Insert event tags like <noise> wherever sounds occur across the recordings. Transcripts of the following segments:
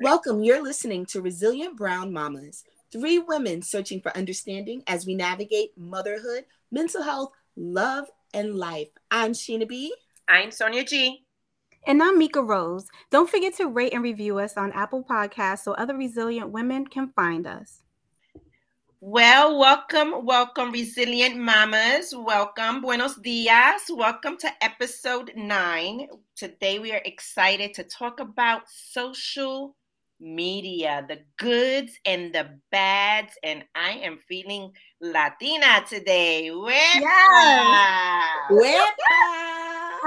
Welcome. You're listening to Resilient Brown Mommas, three women searching for understanding as we navigate motherhood, mental health, love, and life. I'm Sheena B. I'm Sonia G. And I'm Mika Rose. Don't forget to rate and review us on Apple Podcasts so other resilient women can find us. Well, welcome, welcome, resilient mamas. Welcome, buenos dias. Welcome to episode nine. Today we are excited to talk about social media, the goods and the bads. And I am feeling Latina today. Yes.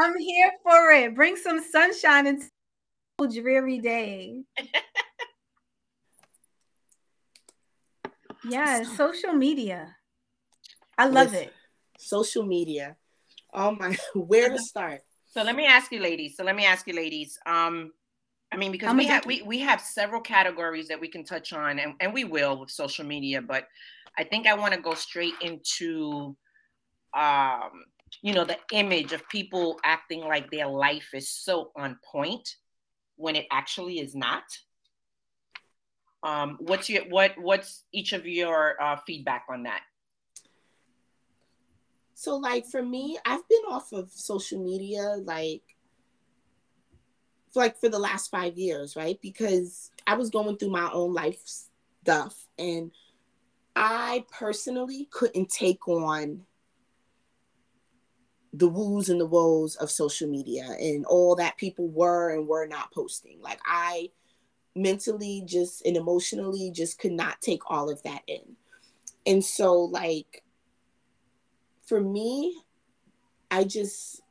I'm here for it. Bring some sunshine into dreary day. <laughs> Yeah, social media. I love it. Social media. Oh my, <laughs> where to start? So let me ask you, ladies. So let me ask you, ladies. Um, I mean, because we have we, we have several categories that we can touch on, and, and we will with social media, but I think I want to go straight into um, you know, the image of people acting like their life is so on point when it actually is not. Um, what's your what what's each of your uh, feedback on that? So like for me, I've been off of social media like for like for the last five years, right? Because I was going through my own life stuff and I personally couldn't take on the woos and the woes of social media and all that people were and were not posting. Like I mentally just and emotionally just could not take all of that in. And so like for me, I just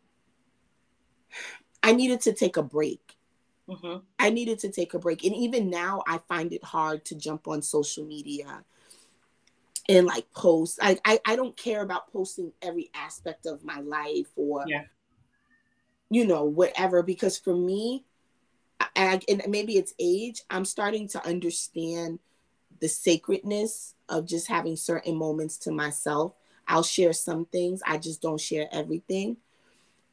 I needed to take a break. Mm-hmm. I needed to take a break. And even now I find it hard to jump on social media and like post. I, I, I don't care about posting every aspect of my life or yeah. you know, whatever, because for me, I, and maybe it's age, I'm starting to understand the sacredness of just having certain moments to myself. I'll share some things, I just don't share everything.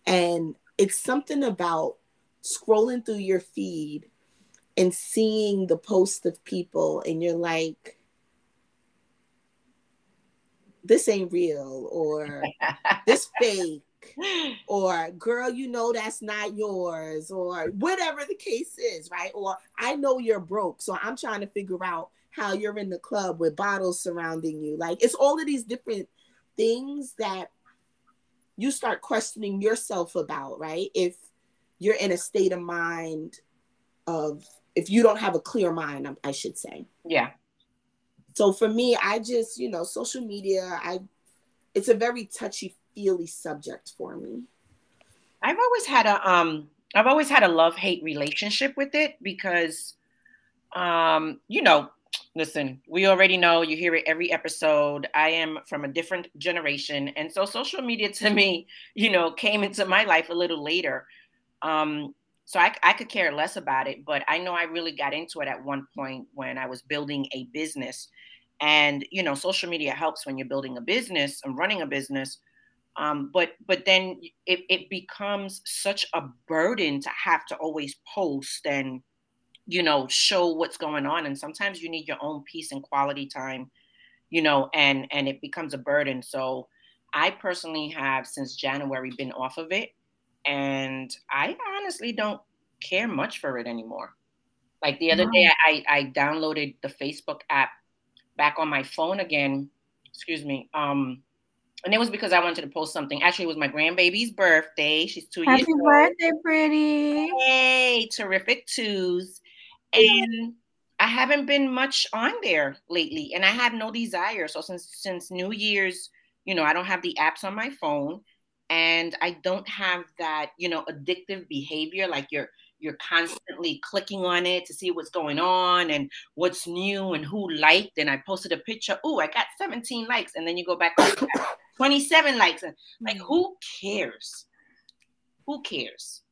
And it's something about scrolling through your feed and seeing the posts of people, and you're like, this ain't real, or <laughs> this fake or girl you know that's not yours or whatever the case is right? Or i know you're broke so i'm trying to figure out how you're in the club with bottles surrounding you. Like it's all of these different things that you start questioning yourself about right? If you're in a state of mind of if you don't have a clear mind i should say. Yeah. So for me i just you know social media i it's a very touchy feely subject for me. I've always had a um I've always had a love hate relationship with it because um you know listen we already know you hear it every episode. I am from a different generation. And so social media to me you know came into my life a little later. Um so I, I could care less about it but i know i really got into it at one point when i was building a business. And you know social media helps when you're building a business and running a business um, but but then it, it becomes such a burden to have to always post and you know show what's going on. And sometimes you need your own peace and quality time you know and and it becomes a burden. So i personally have since january been off of it. And i honestly don't care much for it anymore. Like the other day I, I downloaded the facebook app back on my phone again. Excuse me. Um and it was because I wanted to post something. Actually, it was my grandbaby's birthday. She's two Happy years old. Happy birthday, pretty. Hey, terrific twos. And I haven't been much on there lately, and I have no desire. So since since New Year's, you know, I don't have the apps on my phone, and I don't have that, you know, addictive behavior like you're you're constantly clicking on it to see what's going on and what's new and who liked. And I posted a picture. Oh, I got 17 likes, and then you go back <coughs> 27 likes. And like, mm. who cares? Who cares?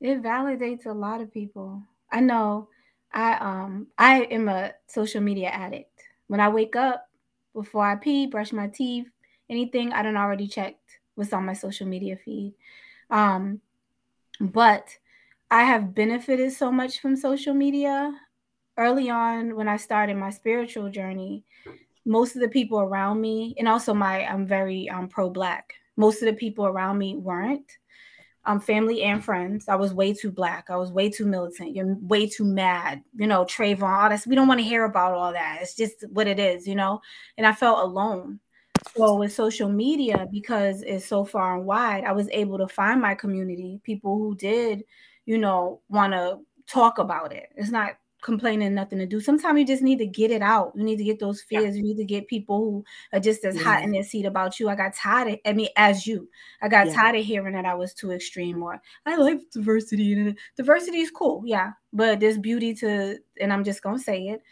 It validates a lot of people. I know. I um I am a social media addict. When I wake up, before I pee, brush my teeth, anything I don't already checked what's on my social media feed. Um, but I have benefited so much from social media. Early on, when I started my spiritual journey, most of the people around me, and also my, I'm very um, pro black, most of the people around me weren't. Um, family and friends. I was way too black. I was way too militant. You're way too mad. You know, Trayvon, all this. We don't want to hear about all that. It's just what it is, you know. And I felt alone. So with social media, because it's so far and wide, I was able to find my community, people who did, you know, want to talk about it. It's not complaining nothing to do. Sometimes you just need to get it out. You need to get those fears. Yeah. You need to get people who are just as yeah. hot in their seat about you. I got tired of, I mean, as you, I got yeah. tired of hearing that I was too extreme or I like diversity. And diversity is cool. Yeah. But there's beauty to, and I'm just going to say it.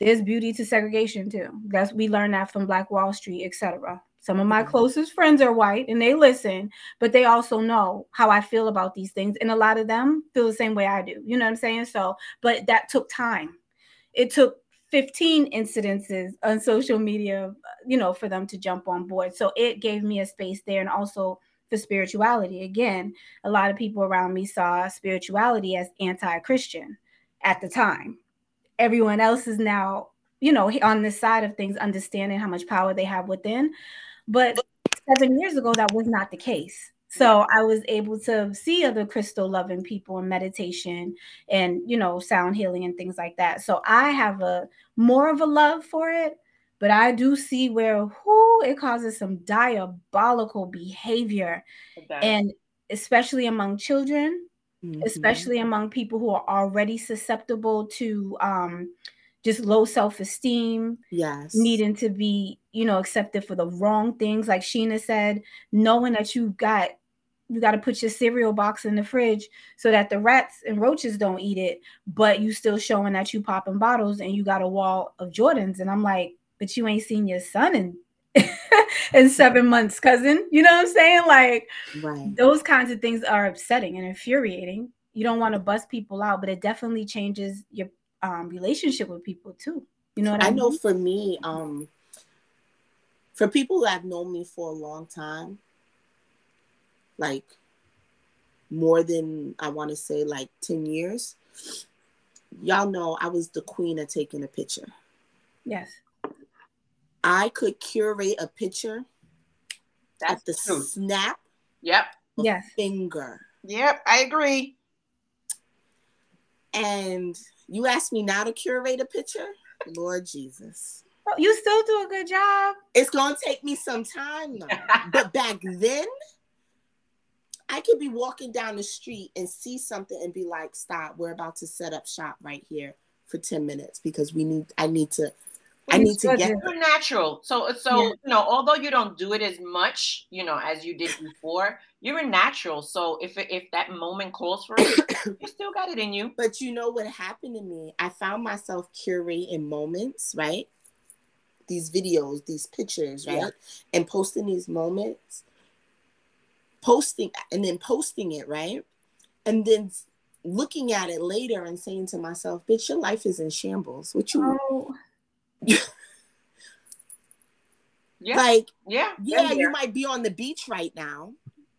There's beauty to segregation too. That's, we learned that from Black Wall Street, etc. Some of my mm-hmm. closest friends are white and they listen, but they also know how I feel about these things. And a lot of them feel the same way I do. You know what I'm saying? So, but that took time. It took 15 incidences on social media, you know, for them to jump on board. So it gave me a space there and also for spirituality. Again, a lot of people around me saw spirituality as anti Christian at the time. Everyone else is now, you know, on this side of things, understanding how much power they have within. But seven years ago, that was not the case. So I was able to see other crystal loving people in meditation and you know sound healing and things like that. So I have a more of a love for it, but I do see where who it causes some diabolical behavior, and especially among children, mm-hmm. especially among people who are already susceptible to um, just low self-esteem yes needing to be you know accepted for the wrong things like sheena said knowing that you got you got to put your cereal box in the fridge so that the rats and roaches don't eat it but you still showing that you popping bottles and you got a wall of jordans and i'm like but you ain't seen your son in <laughs> in seven months cousin you know what i'm saying like right. those kinds of things are upsetting and infuriating you don't want to bust people out but it definitely changes your um, relationship with people too. You know what I, I mean? know for me, um, for people who have known me for a long time, like more than I want to say like 10 years, y'all know I was the queen of taking a picture. Yes. I could curate a picture That's at the true. snap. Yep. Yes. Finger. Yep, I agree. And you ask me now to curate a picture, Lord Jesus. You still do a good job. It's gonna take me some time though. <laughs> but back then, I could be walking down the street and see something and be like, "Stop! We're about to set up shop right here for ten minutes because we need. I need to I need to get you're natural. So so yeah. you know, although you don't do it as much, you know, as you did before, you're a natural. So if if that moment calls for it, <coughs> you still got it in you. But you know what happened to me? I found myself curating moments, right? These videos, these pictures, right? Yeah. And posting these moments, posting and then posting it, right? And then looking at it later and saying to myself, bitch, your life is in shambles. What you oh <laughs> yeah. Like, yeah, yeah, you might be on the beach right now,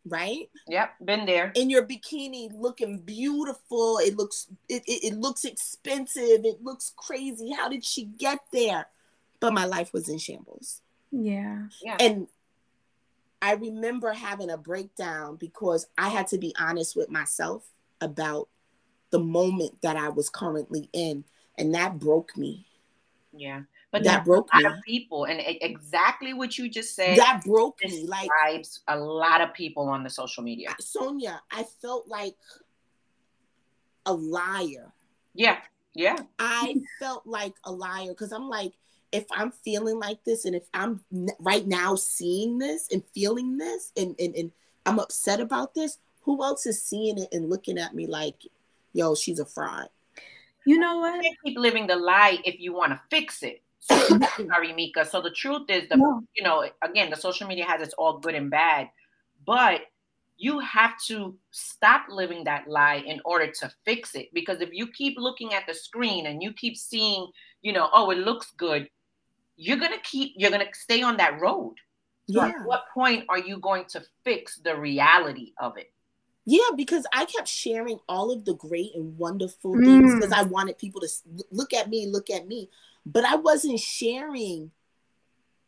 right? Yep, been there. In your bikini, looking beautiful. It looks, it, it, it looks expensive. It looks crazy. How did she get there? But my life was in shambles. Yeah. Yeah. And I remember having a breakdown because I had to be honest with myself about the moment that I was currently in. And that broke me. Yeah. But that broke a lot me. of people, and exactly what you just said. That broke me. Like a lot of people on the social media. Sonia, I felt like a liar. Yeah, yeah. I felt like a liar because I'm like, if I'm feeling like this, and if I'm right now seeing this and feeling this, and and, and I'm upset about this, who else is seeing it and looking at me like, yo, she's a fraud? You know what? You keep living the lie if you want to fix it. sorry, <coughs> Mika. So the truth is, the no. you know, again, the social media has its all good and bad, but you have to stop living that lie in order to fix it. Because if you keep looking at the screen and you keep seeing, you know, oh, it looks good, you're gonna keep, you're gonna stay on that road. So yeah. at what point are you going to fix the reality of it? Yeah, because I kept sharing all of the great and wonderful mm. things because I wanted people to look at me, look at me, but I wasn't sharing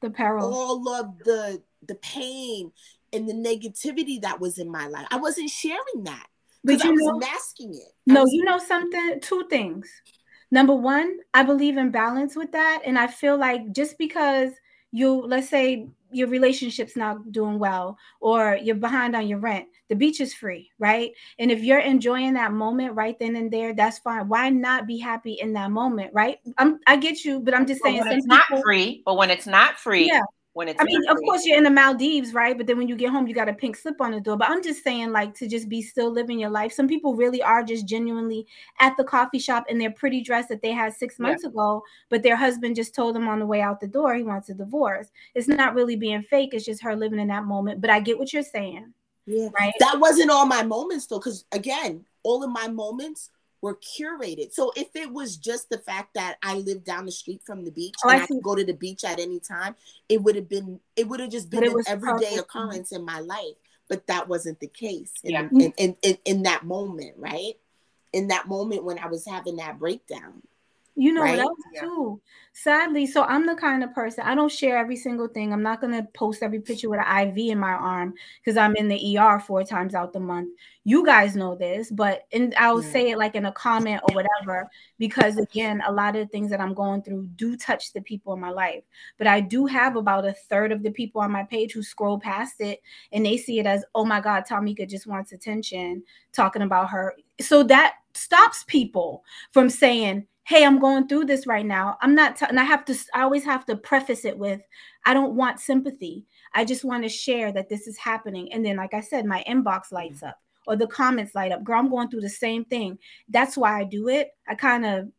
the peril, all of the the pain and the negativity that was in my life. I wasn't sharing that because I was know, masking it. No, was, you know something. Two things. Number one, I believe in balance with that, and I feel like just because you, let's say, your relationship's not doing well or you're behind on your rent the beach is free right? And if you're enjoying that moment right then and there that's fine. Why not be happy in that moment right? I'm i get you but i'm just saying it's people, not free but when it's not free yeah when it's I mean, of course you're in the Maldives, right? But then when you get home, you got a pink slip on the door. But I'm just saying, like, to just be still living your life. Some people really are just genuinely at the coffee shop in their pretty dress that they had six months yeah. ago, but their husband just told them on the way out the door he wants a divorce. It's not really being fake, it's just her living in that moment. But I get what you're saying. Yeah. Right. That wasn't all my moments though, because again, all of my moments were curated. So if it was just the fact that I lived down the street from the beach oh, and I, I could go to the beach at any time, it would have been it would have just been an everyday occurrence in my life. But that wasn't the case in, yeah. in, in, in, in that moment, right? In that moment when I was having that breakdown. You know right? what else yeah. too? Sadly, so I'm the kind of person I don't share every single thing. I'm not gonna post every picture with an IV in my arm because I'm in the ER four times out the month. You guys know this, but and I'll yeah. say it like in a comment or whatever because again, a lot of the things that I'm going through do touch the people in my life. But I do have about a third of the people on my page who scroll past it and they see it as, oh my God, Tamika just wants attention, talking about her. So that stops people from saying hey i'm going through this right now. I'm not t- and i have to i always have to preface it with i don't want sympathy. I just want to share that this is happening. And then like i said my inbox lights mm-hmm. up or the comments light up. Girl i'm going through the same thing. That's why i do it. I kind of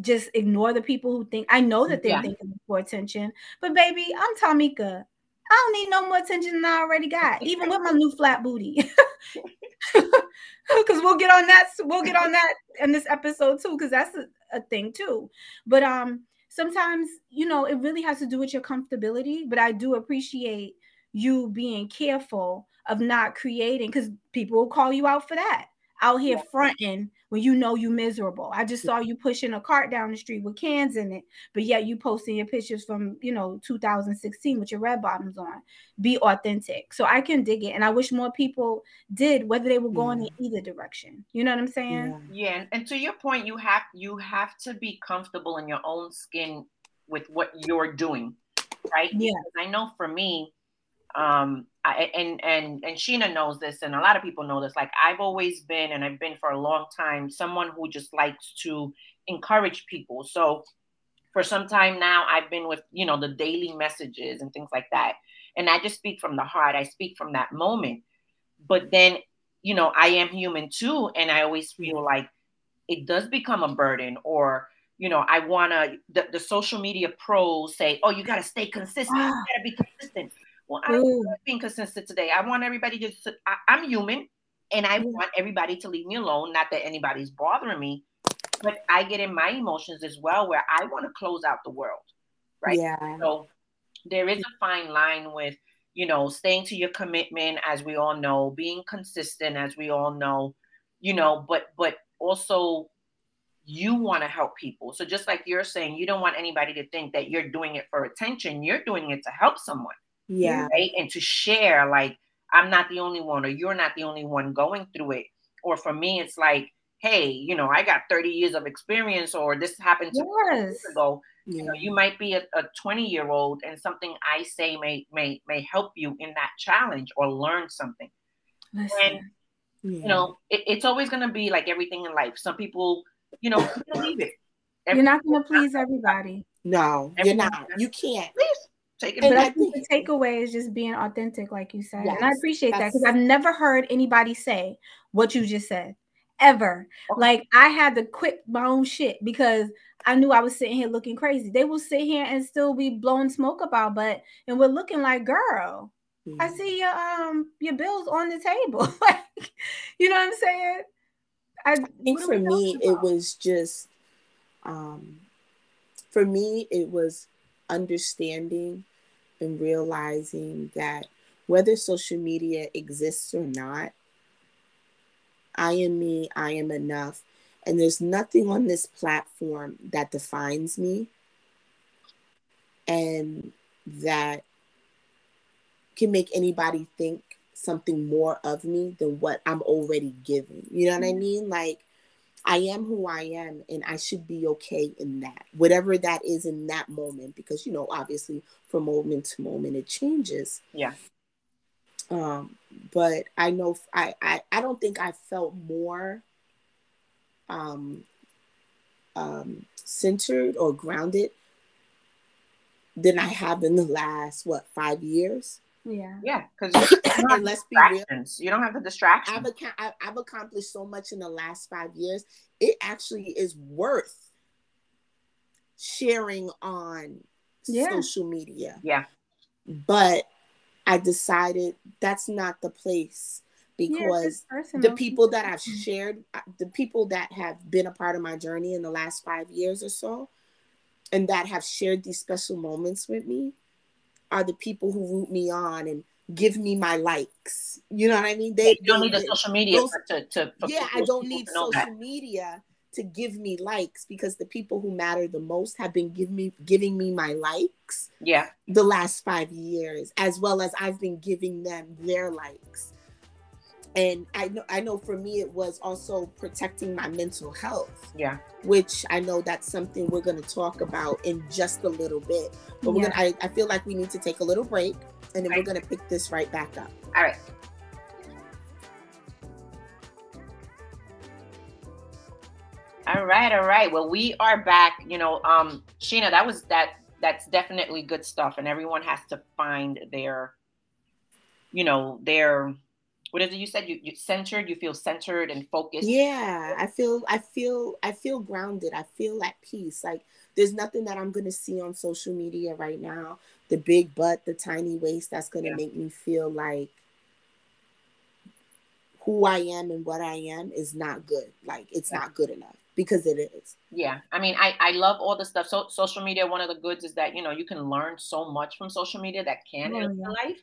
just ignore the people who think i know that they're yeah. thinking for attention but baby i'm tamika. I don't need no more attention than I already got, even with my new flat booty. <laughs> <laughs> <laughs> Because we'll get on that. We'll get on that in this episode too, because that's a, a thing too. But um, sometimes you know it really has to do with your comfortability. But I do appreciate you being careful of not creating because people will call you out for that out here fronting when you know you miserable. I just saw you pushing a cart down the street with cans in it, but yet you posting your pictures from you know 2016 with your red bottoms on. Be authentic. So I can dig it, and I wish more people did, whether they were going yeah. in either direction. You know what I'm saying? Yeah. yeah, and to your point, you have you have to be comfortable in your own skin with what you're doing, right? Yeah, because I know for me, um, I, and and and Sheena knows this, and a lot of people know this. Like I've always been, and I've been for a long time, someone who just likes to encourage people. So for some time now, I've been with you know the daily messages and things like that, and I just speak from the heart. I speak from that moment. But then, you know, I am human too, and I always feel like it does become a burden, or you know, I wanna the, the social media pros say, oh, you gotta stay consistent, you <gasps> gotta be consistent well, I don't being consistent today. I want everybody to. I, I'm human, and I mm-hmm. want everybody to leave me alone. Not that anybody's bothering me, but I get in my emotions as well, where I want to close out the world, right? Yeah. So there is a fine line with you know staying to your commitment, as we all know, being consistent, as we all know, you know, but but also you want to help people. So just like you're saying, you don't want anybody to think that you're doing it for attention. You're doing it to help someone yeah. right? And to share like i'm not the only one or you're not the only one going through it. Or for me it's like hey you know i got 30 years of experience or this happened to yes. years ago. Yeah. you know you might be a, a 20 year old and something i say may may may help you in that challenge or learn something. Listen. and yeah. you know it, it's always going to be like everything in life. Some people you know believe it. Every, you're not going to please everybody. No you're not. you can't. Please Take it. But I think the takeaway is just being authentic, like you said. Yes, and I appreciate that because I've never heard anybody say what you just said ever. Okay. Like I had to quit my own shit because I knew I was sitting here looking crazy. They will sit here and still be blowing smoke about, but and we're looking like, girl, mm-hmm. I see your um your bills on the table. <laughs> like, you know what I'm saying? I, I think for me, it was just um for me, it was understanding and realizing that whether social media exists or not, I am me. I am enough. And there's nothing on this platform that defines me and that can make anybody think something more of me than what I'm already giving. You know what I mm-hmm. mean? Like, I am who I am, and I should be okay in that, whatever that is in that moment, because you know, obviously, from moment to moment, it changes. Yeah. Um, but I know I, I I don't think I felt more um um centered or grounded than I have in the last what five years. Yeah. Yeah, because <coughs> let's be real, you don't have the distraction. I've, ac- I've accomplished so much in the last five years. It actually is worth sharing on yeah. social media. Yeah. But I decided that's not the place because yeah, the people that I've shared, uh, the people that have been a part of my journey in the last five years or so, and that have shared these special moments with me, are the people who root me on and give me my likes. You know what I mean? They, you don't they, need the social media those, to, to, yeah, I don't need social that. media to give me likes because the people who matter the most have been giving me giving me my likes. Yeah. The last 5 years as well as I've been giving them their likes. And I know I know for me it was also protecting my mental health. Yeah. Which I know that's something we're going to talk about in just a little bit. But we're gonna I, I feel like we need to take a little break and then right. we're going to pick this right back up. All right. All right, all right. Well, we are back. You know, um, Sheena, that was that. That's definitely good stuff, and everyone has to find their, you know, their. What is it you said? You you centered. You feel centered and focused. Yeah, I feel. I feel. I feel grounded. I feel at peace. Like there's nothing that I'm gonna see on social media right now. The big butt, the tiny waist. That's gonna yeah. make me feel like who I am and what I am is not good. Like it's yeah. not good enough because it is. Yeah. I mean, I, I love all the stuff. So social media, one of the goods is that, you know, you can learn so much from social media that can oh, help yeah. your life.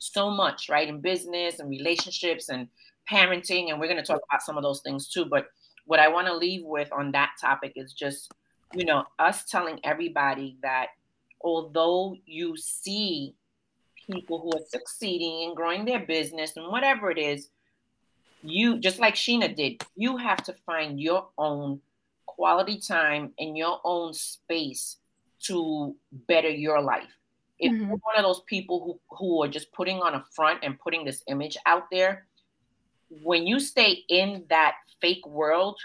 So much, right? In business and relationships and parenting. And we're going to talk about some of those things too. But what I want to leave with on that topic is just, you know, us telling everybody that although you see people who are succeeding and growing their business and whatever it is, you just like Sheena did, you have to find your own quality time and your own space to better your life. If mm-hmm. you're one of those people who, who are just putting on a front and putting this image out there, when you stay in that fake world,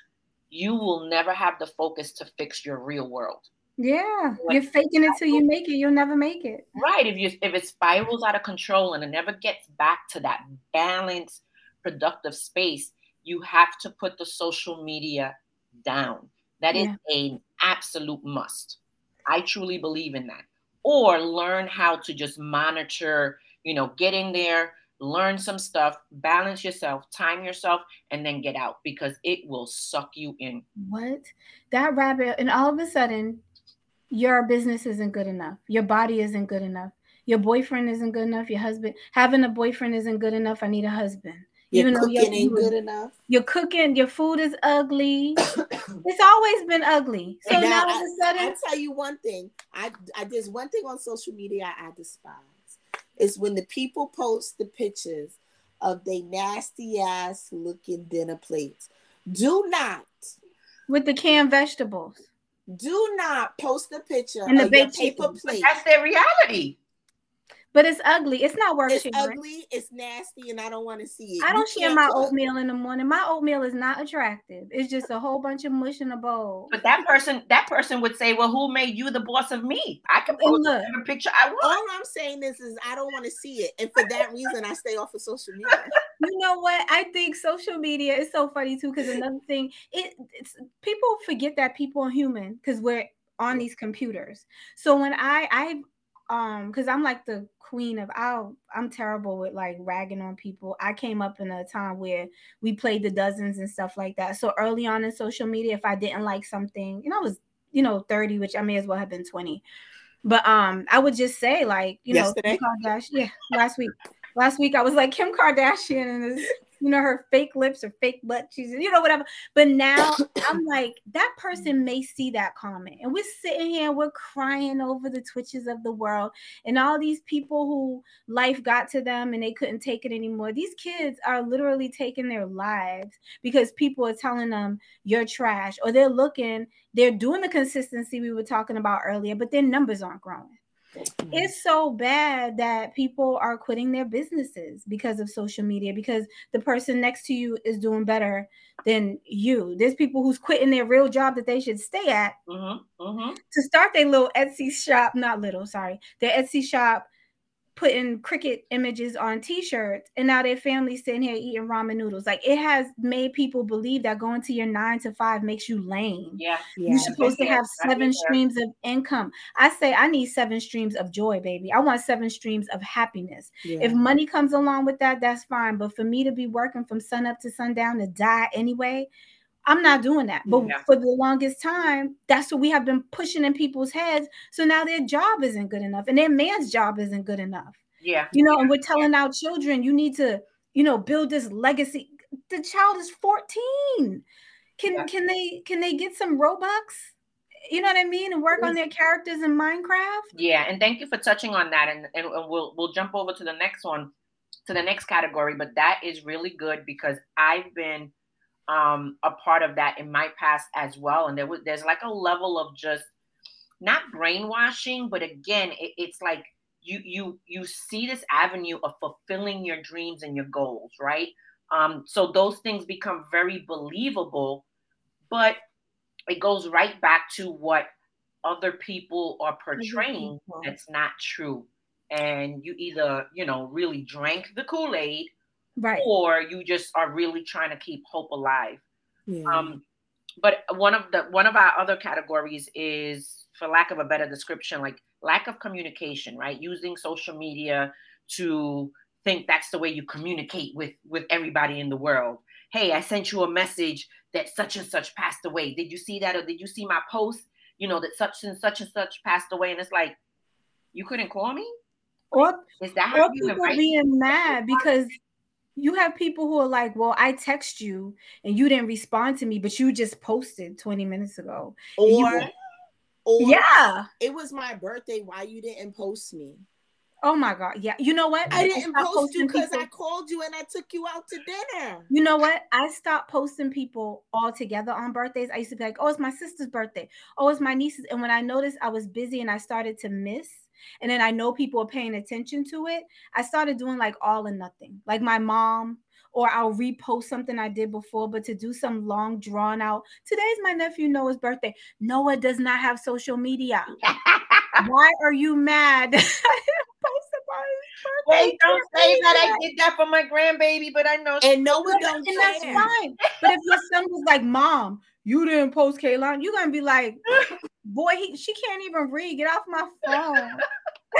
you will never have the focus to fix your real world. Yeah, like, you're faking it till you make it. You'll never make it. Right. If you if it spirals out of control and it never gets back to that balance productive space, you have to put the social media down. That is yeah. an absolute must. I truly believe in that. Or learn how to just monitor, you know, get in there, learn some stuff, balance yourself, time yourself, and then get out because it will suck you in. What? That rabbit, and all of a sudden, your business isn't good enough. Your body isn't good enough. Your boyfriend isn't good enough. Your husband, having a boyfriend isn't good enough. I need a husband. Your Even cooking ain't good enough. Your cooking, your food is ugly. <coughs> it's always been ugly. So now, now all of a sudden, I, tell you one thing. I, I there's one thing on social media I despise. Is when the people post the pictures of they nasty ass looking dinner plates. Do not with the canned vegetables. Do not post a picture and the baked paper plate. That's their reality. But it's ugly. It's not worth it's sharing. ugly. It's nasty, and I don't want to see it. I don't share my oatmeal in the morning. My oatmeal is not attractive. It's just a whole bunch of mush in a bowl. But that person, that person would say, "Well, who made you the boss of me? I can post look, whatever picture I want." All I'm saying is, is I don't want to see it, and for that reason, I stay off of social media. <laughs> you know what? I think social media is so funny too. Because another thing, it it's people forget that people are human because we're on these computers. So when I I um because I'm like the queen of I'll I'm terrible with like ragging on people. I came up in a time where we played the dozens and stuff like that. So early on in social media, if I didn't like something, you know, I was, you know, 30, which I may as well have been 20. But um, I would just say, like, you Yesterday? know, Kim Kardashian, yeah, last week. Last week I was like Kim Kardashian and this you know, her fake lips or fake butt cheeks, you know, whatever. But now <coughs> I'm like, that person may see that comment. And we're sitting here, we're crying over the twitches of the world and all these people who life got to them and they couldn't take it anymore. These kids are literally taking their lives because people are telling them you're trash or they're looking, they're doing the consistency we were talking about earlier, but their numbers aren't growing. Mm-hmm. It's so bad that people are quitting their businesses because of social media because the person next to you is doing better than you. There's people who's quitting their real job that they should stay at mm-hmm, mm-hmm. to start their little Etsy shop, not little, sorry, their Etsy shop putting Cricut images on t-shirts and now their family's sitting here eating ramen noodles. Like it has made people believe that going to your nine to five makes you lame. Yeah, yeah. you're supposed to have seven streams of income. I say i need seven streams of joy baby. I want seven streams of happiness. Yeah. if money comes along with that that's fine. But for me to be working from sun up to sundown to die anyway I'm not doing that. But yeah. for the longest time, that's what we have been pushing in people's heads. So now their job isn't good enough and their man's job isn't good enough. Yeah. You know, yeah. and we're telling yeah. our children, you need to, you know, build this legacy. The child is 14. Can can they can they get some Robux? You know what I mean? And work on mm-hmm. their characters in Minecraft. Yeah, and thank you for touching on that. And, and we'll we'll jump over to the next one, to the next category. But that is really good because I've been um, a part of that in my past as well. And there was there's like a level of just not brainwashing, but again, it, it's like you you you see this avenue of fulfilling your dreams and your goals, right? Um, so those things become very believable, but it goes right back to what other people are portraying that's not true. And you either, you know, really drank the Kool-Aid right. Or you just are really trying to keep hope alive. Yeah. um but one of the one of our other categories is for lack of a better description like lack of communication right? Using social media to think that's the way you communicate with with everybody in the world. Hey i sent you a message that such and such passed away. Did you see that? Or did you see my post you know that such and such and such passed away? And it's like you couldn't call me? Or is that how or people being mad because you have people who are like, well, I text you and you didn't respond to me, but you just posted 20 minutes ago. Or, you, or yeah, it was my birthday. Why you didn't post me? Oh my god, yeah. You know what? I didn't post you because I called you and I took you out to dinner. You know what? I stopped posting people all together on birthdays. I used to be like, oh, it's my sister's birthday. Oh, it's my niece's. And when I noticed I was busy and I started to miss and then I know people are paying attention to it, I started doing like all or nothing. Like my mom, or I'll repost something I did before, but to do some long drawn out, today's my nephew Noah's birthday. Noah does not have social media. <laughs> Why are you mad? <laughs> Wait, don't say that I did that for my grandbaby, but I know and Noah don't and that's fine. But if your son was like, Mom, you didn't post Kaylon, you're gonna be like, <laughs> boy, he, she can't even read. Get off my phone.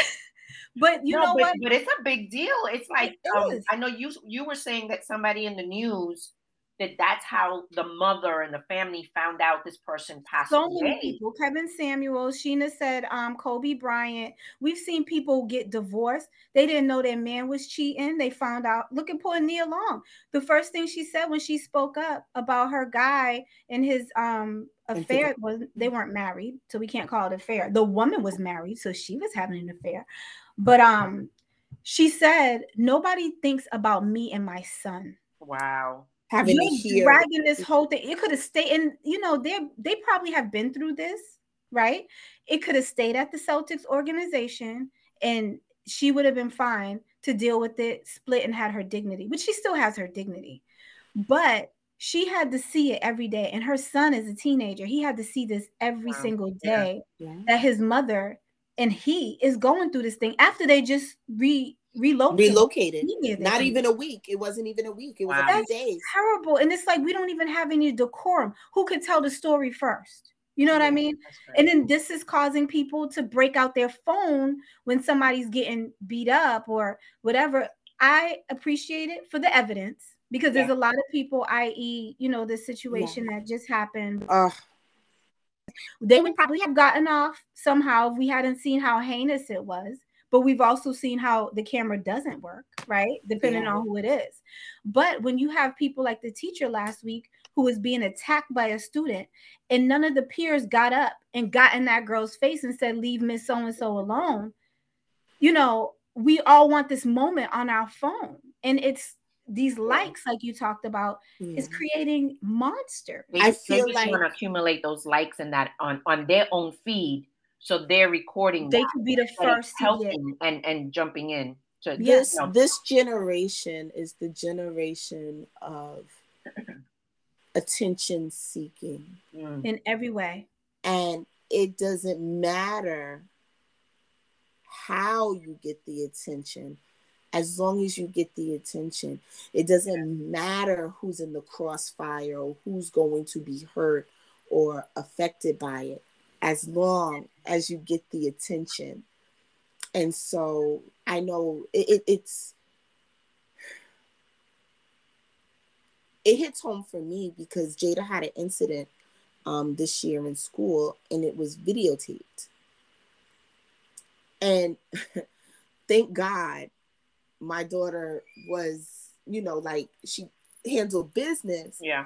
<laughs> but you no, know but, what? But it's a big deal. It's like it um, I know you you were saying that somebody in the news that that's how the mother and the family found out this person passed so away. many people kevin samuel sheena said um kobe bryant we've seen people get divorced. They didn't know their man was cheating. They found out look at poor nia long. The first thing she said when she spoke up about her guy and his um affair was they weren't married so we can't call it affair. The woman was married so she was having an affair. But um she said nobody thinks about me and my son. Wow having You're to hear dragging this whole thing. It could have stayed, and you know, they they probably have been through this, right? It could have stayed at the Celtics organization, and she would have been fine to deal with it, split, and had her dignity, which she still has her dignity, but she had to see it every day. And her son is a teenager; he had to see this every wow. single day yeah. Yeah. that his mother and he is going through this thing after they just re relocated. Relocated. Not even a week. It wasn't even a week. It was wow. a few days. Terrible. And it's like we don't even have any decorum. Who could tell the story first? You know what yeah, I mean? And then this is causing people to break out their phone when somebody's getting beat up or whatever. I appreciate it for the evidence because yeah. there's a lot of people, i.e., you know, the situation yeah. that just happened. Uh, they would probably have gotten off somehow if we hadn't seen how heinous it was but we've also seen how the camera doesn't work, right? Depending yeah. on who it is. But when you have people like the teacher last week who was being attacked by a student, and none of the peers got up and got in that girl's face and said, Leave Miss So and so alone, you know, we all want this moment on our phone. And it's these likes, like you talked about, yeah. is creating monsters. I feel like want to accumulate those likes and that on on their own feed, so they're recording. They could be the first helping and and jumping in. To, this you know. this generation is the generation of <clears throat> attention seeking mm. in every way, and it doesn't matter how you get the attention as long as you get the attention. It doesn't matter who's in the crossfire or who's going to be hurt or affected by it, as long as you get the attention. And so I know it, it, it's it hits home for me because Jada had an incident um, this year in school and it was videotaped. And <laughs> thank God my daughter was, you know, like she handled business. Yeah.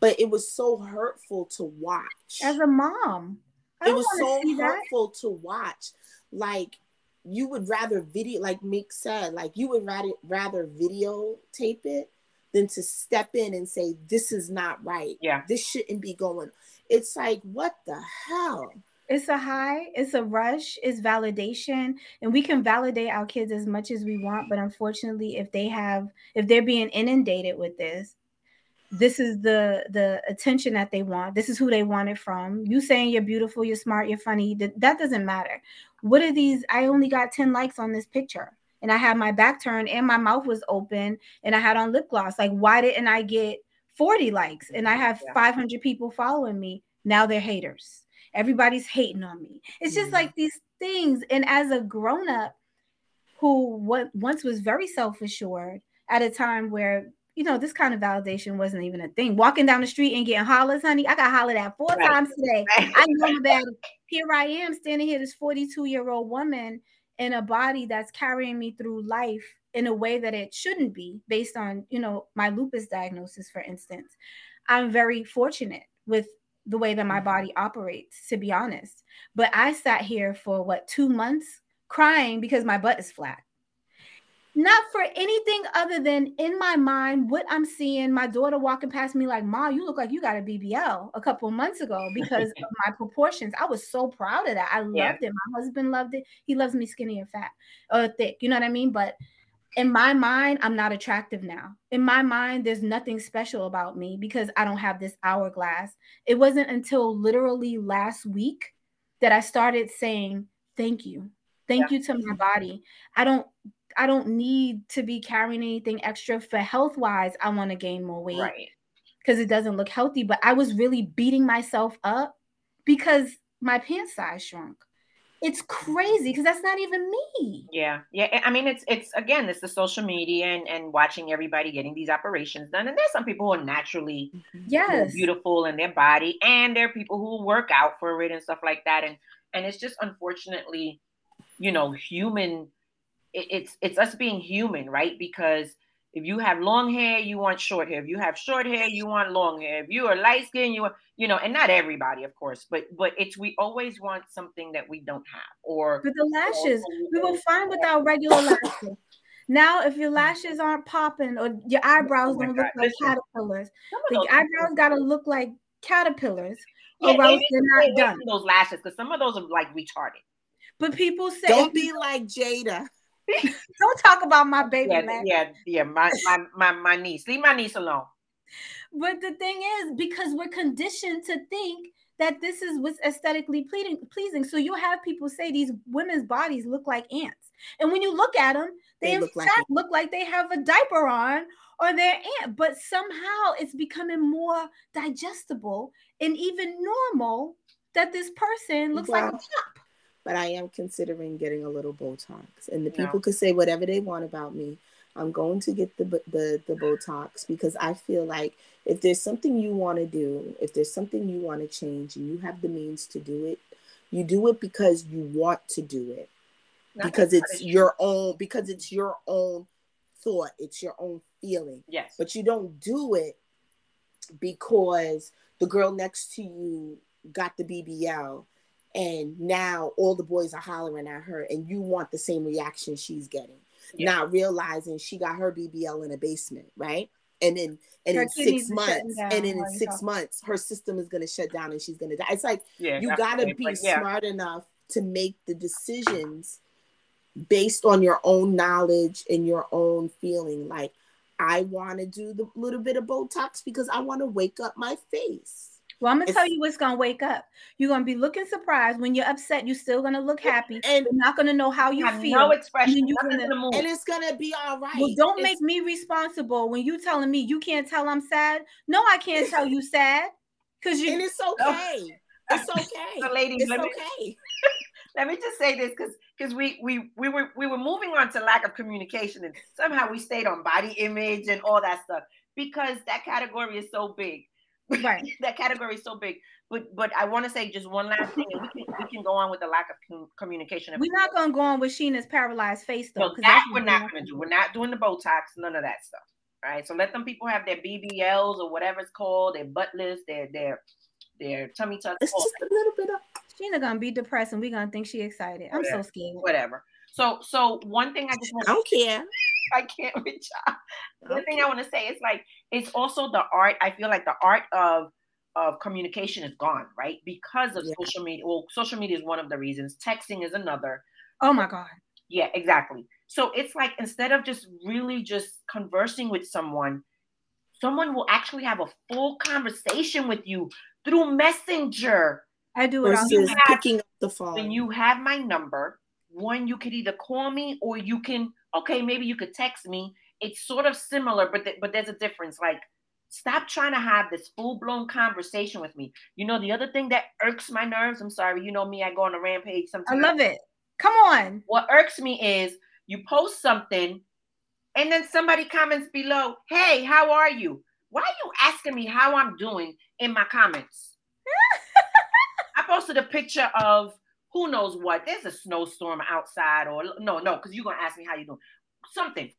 But it was so hurtful to watch. As a mom, I it was so hurtful that. to watch. Like you would rather video, like Meek said, like you would rather rather videotape it than to step in and say, This is not right. Yeah. This shouldn't be going. It's like, what the hell? it's a high, it's a rush, it's validation, and we can validate our kids as much as we want. But unfortunately, if they have, if they're being inundated with this, this is the the attention that they want. This is who they want it from. You saying you're beautiful, you're smart, you're funny. That, that doesn't matter. What are these? I only got 10 likes on this picture. And I had my back turned and my mouth was open and I had on lip gloss. Like, why didn't I get 40 likes? And I have yeah. 500 people following me. Now they're haters everybody's hating on me. It's just mm-hmm. like these things. And as a grown up who what once was very self assured at a time where you know, this kind of validation wasn't even a thing. Walking down the street and getting hollers, honey. I got hollered at four right. times today. <laughs> Right. I know about it. Here I am standing here, this 42 year old woman in a body that's carrying me through life in a way that it shouldn't be based on, you know, my lupus diagnosis, for instance. I'm very fortunate with the way that my mm-hmm. body operates, to be honest. But I sat here for what, two months crying because my butt is flat. Not for anything other than in my mind, what I'm seeing, my daughter walking past me like, Ma, you look like you got a BBL a couple of months ago because of <laughs> my proportions. I was so proud of that. I loved yeah. it. My husband loved it. He loves me skinny and fat or thick. You know what I mean? But in my mind, I'm not attractive now. In my mind, there's nothing special about me because I don't have this hourglass. It wasn't until literally last week that I started saying, thank you. Thank yeah. you to my body. I don't I don't need to be carrying anything extra for health wise. I want to gain more weight. Right. Because it doesn't look healthy. But I was really beating myself up because my pants size shrunk it's crazy because that's not even me. Yeah, yeah. I mean, it's it's again, it's the social media and and watching everybody getting these operations done. And there's some people who are naturally mm-hmm. yes beautiful in their body, and there are people who work out for it and stuff like that. And and it's just unfortunately, you know, human. It, it's it's us being human, right? Because if you have long hair, you want short hair. If you have short hair, you want long hair. If you are light skin, you want, you know, and not everybody, of course, but but it's we always want something that we don't have. Or with the lashes, we will find without regular lashes. Now, if your lashes aren't popping or your eyebrows oh don't look like caterpillars, the eyebrows got to look like caterpillars, yeah, or else they're not done. Those lashes, because some of those are like retarded. But people say, don't be like Jada. <laughs> Don't talk about my baby, yeah, man. Yeah, yeah, my, my my my niece. Leave my niece alone. But the thing is, because we're conditioned to think that this is what's aesthetically pleasing, pleasing. So you have people say these women's bodies look like ants, and when you look at them, they, they in look fact like look like they have a diaper on or they're ant. But somehow it's becoming more digestible and even normal that this person looks like a pop but I am considering getting a little Botox. And the people could say whatever they want about me. I'm going to get the the the Botox because I feel like if there's something you want to do, if there's something you want to change, and you have the means to do it, you do it because you want to do it. because it's your own because it's your own thought it's your own feeling yes but you don't do it because the girl next to you got the bbl and now all the boys are hollering at her and you want the same reaction she's getting yeah. not realizing she got her bbl in a basement right and then and her in six months and in six talking. months her system is going to shut down and she's going to die it's like yeah, you got to be yeah. smart enough to make the decisions based on your own knowledge and your own feeling. Like, I want to do the little bit of Botox because I want to wake up my face. Well, I'm gonna it's, tell you what's gonna wake up. You're gonna be looking surprised when you're upset. You're still gonna look happy, and you're not gonna know how you feel. No expression. And, gonna, and, it's gonna be all right. Well, don't it's, make me responsible when you telling me you can't tell I'm sad. No, I can't tell you sad because you. And it's oh. okay. It's okay. so, ladies, it's let okay. Me, <laughs> let me just say this because because we we we were we were moving on to lack of communication and somehow we stayed on body image and all that stuff because that category is so big. Right. <laughs> that category is so big. But but I want to say just one last thing, and we can we can go on with the lack of com- communication. We're not going to go on with Sheena's paralyzed face though. No, that we're not going to do. We're not doing the Botox, none of that stuff. Right. So let them people have their BBLs or whatever it's called, their butt lifts, their their their tummy tucks. It's just a little bit of Sheena gonna be depressed and we're gonna think she excited. I'm Whatever. so scared. Whatever. So so one thing I just want I don't care. <laughs> I can't with y'all. The thing I want to say is like it's also the art. I feel like the art of of communication is gone, right? Because of yeah. social media. Well, social media is one of the reasons. Texting is another. Oh my God. Yeah, exactly. So it's like instead of just really just conversing with someone, someone will actually have a full conversation with you through Messenger I do it versus picking up the phone. When you have my number, one, you could either call me or you can, okay, maybe you could text me. It's sort of similar, but th- but there's a difference. Like, stop trying to have this full blown conversation with me. You know, the other thing that irks my nerves. I'm sorry, you know me. I go on a rampage sometimes. I love it. Come on. What irks me is you post something, and then somebody comments below, "Hey, how are you?" Why are you asking me how I'm doing in my comments? <laughs> I posted a picture of who knows what. There's a snowstorm outside, or no, no, because you're gonna ask me how you doing. Something,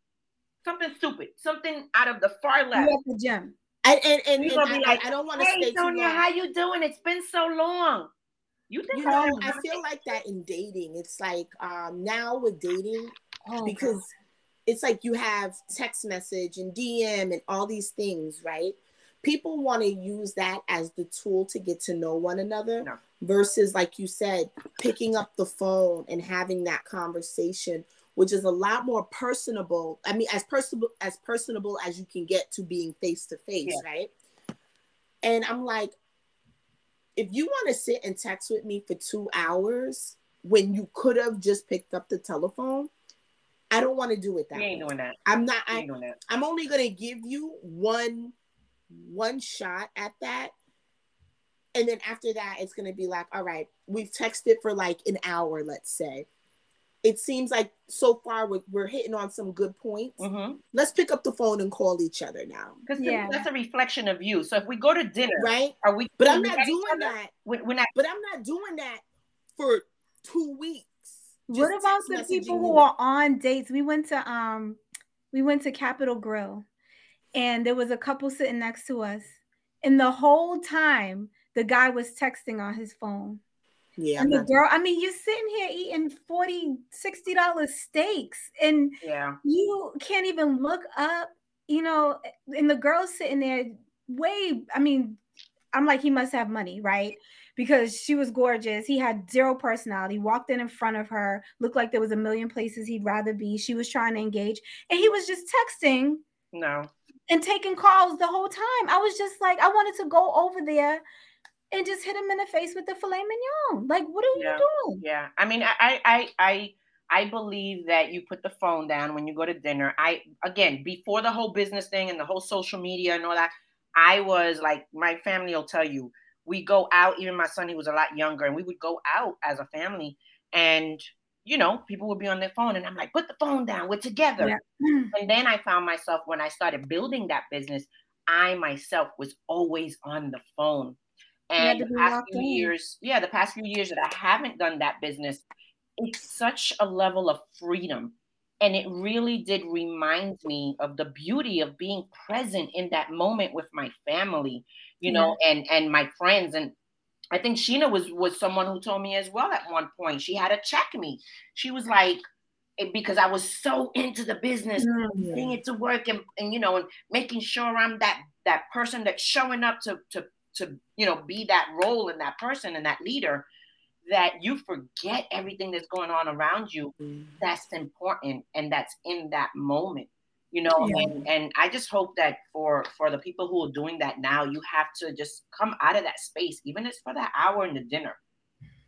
something stupid, something out of the far left. You at the gym. And and, and, and I, like, I, don't want to hey, stay Sonia, how you doing? It's been so long. You, you know, I feel like that in dating. It's like um now with dating, oh, because God. it's like you have text message and DM and all these things, right? people want to use that as the tool to get to know one another no. Versus like you said picking up the phone and having that conversation which is a lot more personable i mean as personable as personable as you can get to being face to face right and i'm like if you want to sit and text with me for two hours when you could have just picked up the telephone i don't want to do it that you ain't way. doing that i'm not I, i'm only going to give you one one shot at that. And then after that, it's going to be like, all right, we've texted for like an hour, let's say. It seems like so far we're, we're hitting on some good points. Mm-hmm. Let's pick up the phone and call each other now. Because yeah. that's a reflection of you. So if we go to dinner, right? Are we? But I'm not doing that. When, when I, but I'm not doing that for two weeks. What about the people who are on dates? We went to um, we went to Capital Grille and there was a couple sitting next to us and the whole time the guy was texting on his phone. Yeah and the girl i mean you're sitting here eating 40 60 dollars steaks and yeah. you can't even look up you know and the girl's sitting there way i mean i'm like he must have money right? Because she was gorgeous. He had zero personality walked in in front of her looked like there was a million places he'd rather be. She was trying to engage and he was just texting no. and taking calls the whole time. I was just like, I wanted to go over there and just hit him in the face with the filet mignon. Like, what are yeah. you doing? Yeah. I mean, I, I, I, I believe that you put the phone down when you go to dinner. I, again, before the whole business thing and the whole social media and all that, I was like, my family will tell you, we go out, even my son, he was a lot younger, and we would go out as a family. And you know, people would be on their phone and I'm like, put the phone down, we're together. Yeah. <clears throat> and then I found myself when I started building that business, I myself was always on the phone. And the past few in. years, yeah, the past few years that I haven't done that business, it's such a level of freedom. And it really did remind me of the beauty of being present in that moment with my family, you know, and and my friends. And I think Sheena was was someone who told me as well at one point. She had to check me. She was like, because I was so into the business, mm-hmm. bringing it to work and, and you know, and making sure I'm that that person that's showing up to to to you know be that role and that person and that leader that you forget everything that's going on around you mm-hmm. that's important and that's in that moment you know yeah. and and i just hope that for for the people who are doing that now you have to just come out of that space even if it's for that hour in the dinner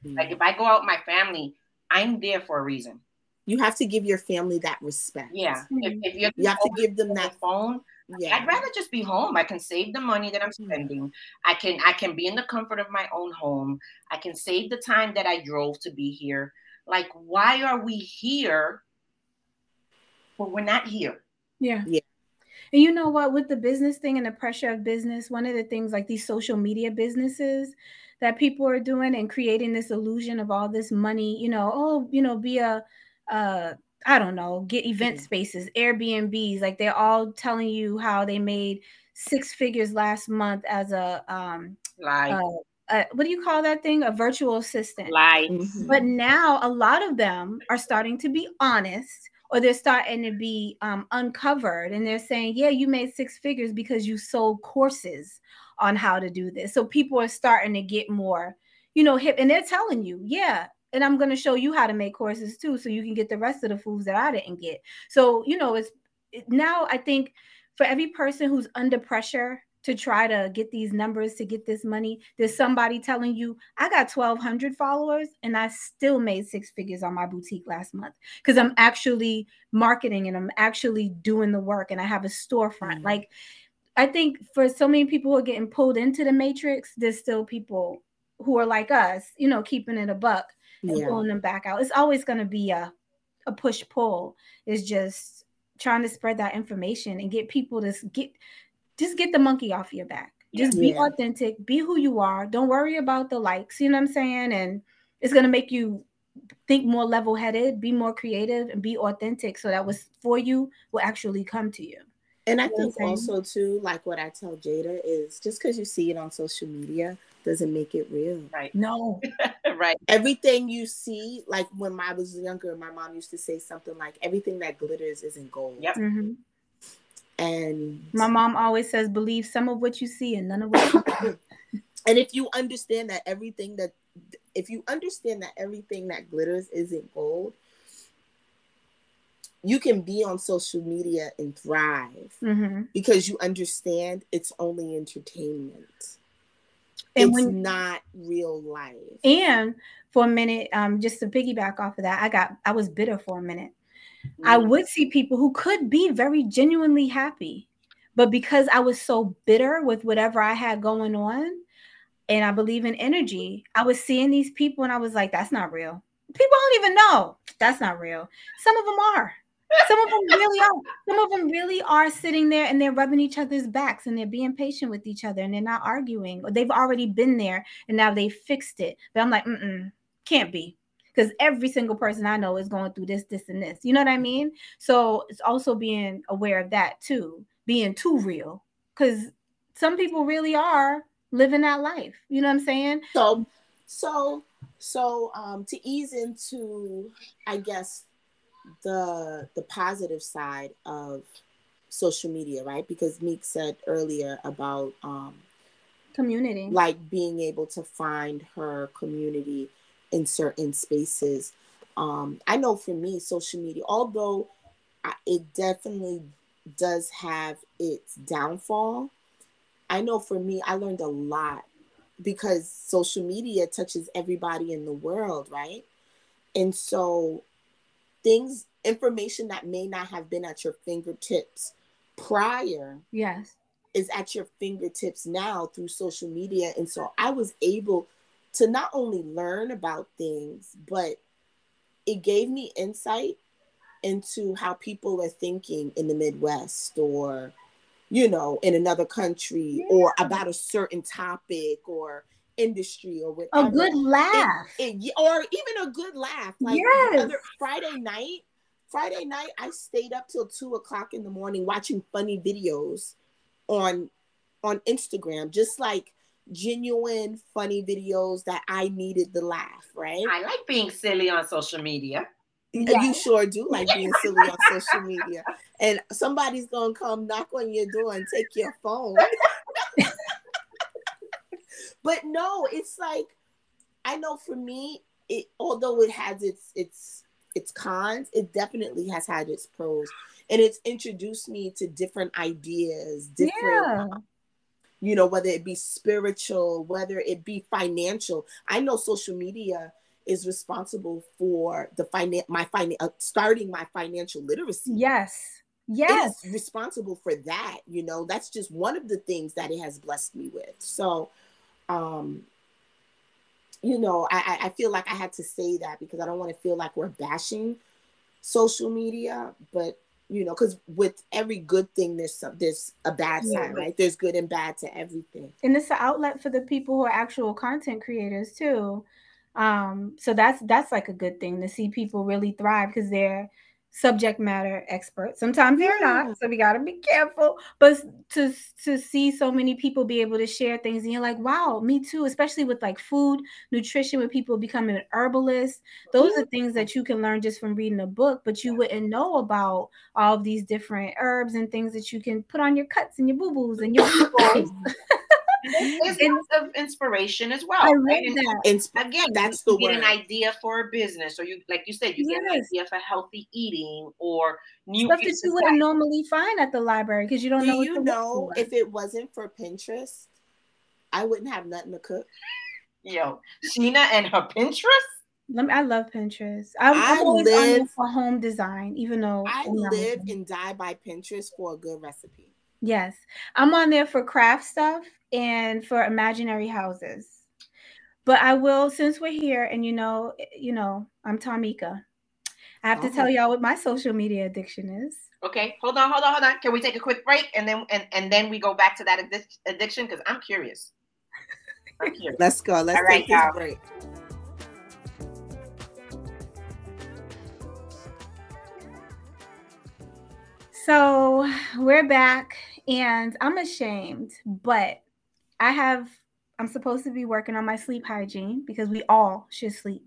mm-hmm. like if i go out with my family i'm there for a reason you have to give your family that respect yeah if, if you have to give them that phone yeah. I'd rather just be home. I can save the money that I'm mm. spending. I can I can be in the comfort of my own home. I can save the time that I drove to be here. Like why are we here but we're not here? Yeah. Yeah. And you know what, with the business thing and the pressure of business, one of the things like these social media businesses that people are doing and creating this illusion of all this money, you know, oh, you know, be a uh I don't know, get event spaces, Airbnbs, like they're all telling you how they made six figures last month as a um like uh, what do you call that thing? A virtual assistant. Like, mm-hmm. but now a lot of them are starting to be honest or they're starting to be um, uncovered and they're saying, yeah, you made six figures because you sold courses on how to do this. So people are starting to get more, you know, hip and they're telling you, yeah, and I'm going to show you how to make courses too, so you can get the rest of the foods that I didn't get. So, you know, it's now I think for every person who's under pressure to try to get these numbers to get this money, there's somebody telling you, I got 1,200 followers and I still made six figures on my boutique last month because I'm actually marketing and I'm actually doing the work and I have a storefront. Mm-hmm. Like, I think for so many people who are getting pulled into the matrix, there's still people who are like us, you know, keeping it a buck and yeah. pulling them back out. It's always going to be a a push pull. It's just trying to spread that information and get people to get just get the monkey off your back. Just be authentic, be who you are. Don't worry about the likes. You know what I'm saying? And it's going to make you think more level headed, be more creative, and be authentic. So that was for you will actually come to you. And I you think also too, like what I tell Jada is just because you see it on social media doesn't make it real. Right. No. <laughs> right. Everything you see, like when I was younger, my mom used to say something like, "Everything that glitters isn't gold." Yep. Mm-hmm. And my mom always says, "Believe some of what you see and none of what." You <coughs> and if you understand that everything that, if you understand that everything that glitters isn't gold, you can be on social media and thrive mm-hmm. because you understand it's only entertainment and it's when, not real life. And for a minute, um, just to piggyback off of that, I got I was bitter for a minute. Mm. I would see people who could be very genuinely happy, but because I was so bitter with whatever I had going on, and I believe in energy, I was seeing these people and I was like, that's not real. People don't even know that's not real. Some of them are. Some of them really are. Some of them really are sitting there and they're rubbing each other's backs and they're being patient with each other and they're not arguing. Or they've already been there and now they fixed it. But I'm like, mm can't be. Because every single person I know is going through this, this, and this. You know what I mean? So it's also being aware of that too, being too real. Because some people really are living that life. You know what I'm saying? So, so, so, um, to ease into, I guess, the the positive side of social media, right? Because Meek said earlier about um, community, like being able to find her community in certain spaces. Um, I know for me, social media, although I, it definitely does have its downfall, I know for me, I learned a lot because social media touches everybody in the world, right? And so things information that may not have been at your fingertips prior yes is at your fingertips now through social media and so i was able to not only learn about things but it gave me insight into how people are thinking in the midwest or you know in another country yeah. or about a certain topic or industry or whatever. A good laugh. It, it, or even a good laugh. Like Yes. other Friday night, Friday night, I stayed up till two o'clock in the morning watching funny videos on on Instagram, just like genuine funny videos that I needed the laugh, right? I like being silly on social media. Uh, you sure do like being silly on social media. And somebody's gonna come knock on your door and take your phone. <laughs> but no, it's like I know for me, it although it has its its its cons, it definitely has had its pros. And it's introduced me to different ideas, different Yeah. you know, whether it be spiritual, whether it be financial. I know social media is responsible for the finan- my finan- uh, starting my financial literacy. Yes. Yes. is responsible for that. You know, that's just one of the things that it has blessed me with. So, um, you know, I, I feel like I had to say that because I don't want to feel like we're bashing social media, but you know, because with every good thing, there's some there's a bad Yeah. side, right? There's good and bad to everything. and it's an outlet for the people who are actual content creators too um so that's that's like a good thing to see people really thrive because they're subject matter experts sometimes they're not so we got to be careful but to to see so many people be able to share things and you're like wow me too especially with like food nutrition with people becoming an herbalist those Yeah. are things that you can learn just from reading a book but you wouldn't know about all of these different herbs and things that you can put on your cuts and your boo-boos and your. <coughs> <laughs> It's <laughs> And- of inspiration as well. I love right? And that. And Again, That's you the get an idea for a business, or you, like you said, you get an idea for healthy eating or new stuff that you wouldn't normally find at the library because you don't do know. what you to know if it wasn't for Pinterest, I wouldn't have nothing to cook. Yo, Sheena and her Pinterest. Let me, I love Pinterest. I'm, I I'm always on there live- for home design, even though I live and die by Pinterest for a good recipe. Yes, I'm on there for craft stuff and for imaginary houses. But I will, since we're here, and you know, you know, I'm Tamika. I have to tell Oh. y'all what my social media addiction is. Okay, hold on, hold on, hold on. Can we take a quick break and then and, and then we go back to that addic- addiction because I'm curious. I'm <laughs> curious. Let's go. Let's All right, take this y'all. break. So we're back, and I'm ashamed, but I have, I'm supposed to be working on my sleep hygiene because we all should sleep.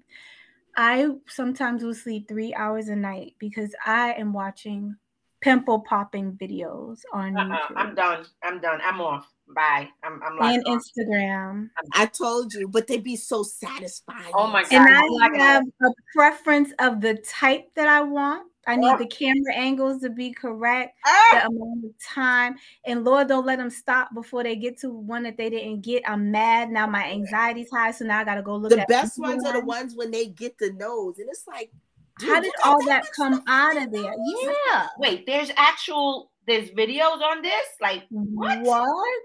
I sometimes will sleep three hours a night because I am watching pimple popping videos on Uh-uh, YouTube I'm done. I'm done. I'm off. Bye. I'm I'm locked and off. Instagram. I told you, but they'd be so satisfying. Oh my And God, I I'm have a preference of the type that I want. I need the camera angles to be correct. Ah! the amount of time. And Lord, don't let them stop before they get to one that they didn't get. I'm mad now. My anxiety's high, so now I gotta go look The at best another ones are the ones when they get the nose, and it's like, How did all that much come out of there? Yeah. Wait, there's actual there's videos on this? Like what? What?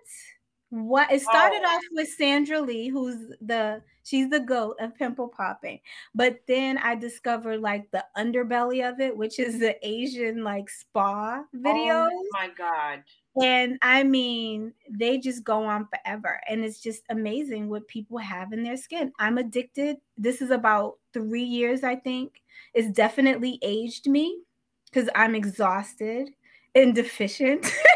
What? It started Oh. off with Sandra Lee, who's the she's the goat of pimple popping. But then I discovered like the underbelly of it, which is the Asian like spa oh videos. Oh my god. And I mean, they just go on forever. And it's just amazing what people have in their skin. I'm addicted. This is about three years, I think. It's definitely aged me because I'm exhausted and deficient <laughs>